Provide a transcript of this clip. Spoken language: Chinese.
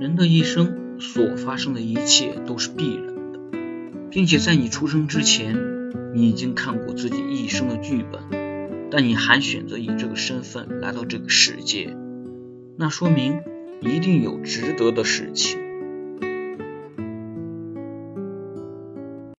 人的一生所发生的一切都是必然的。并且在你出生之前你已经看过自己一生的剧本但你还选择以这个身份来到这个世界那说明一定有值得的事情。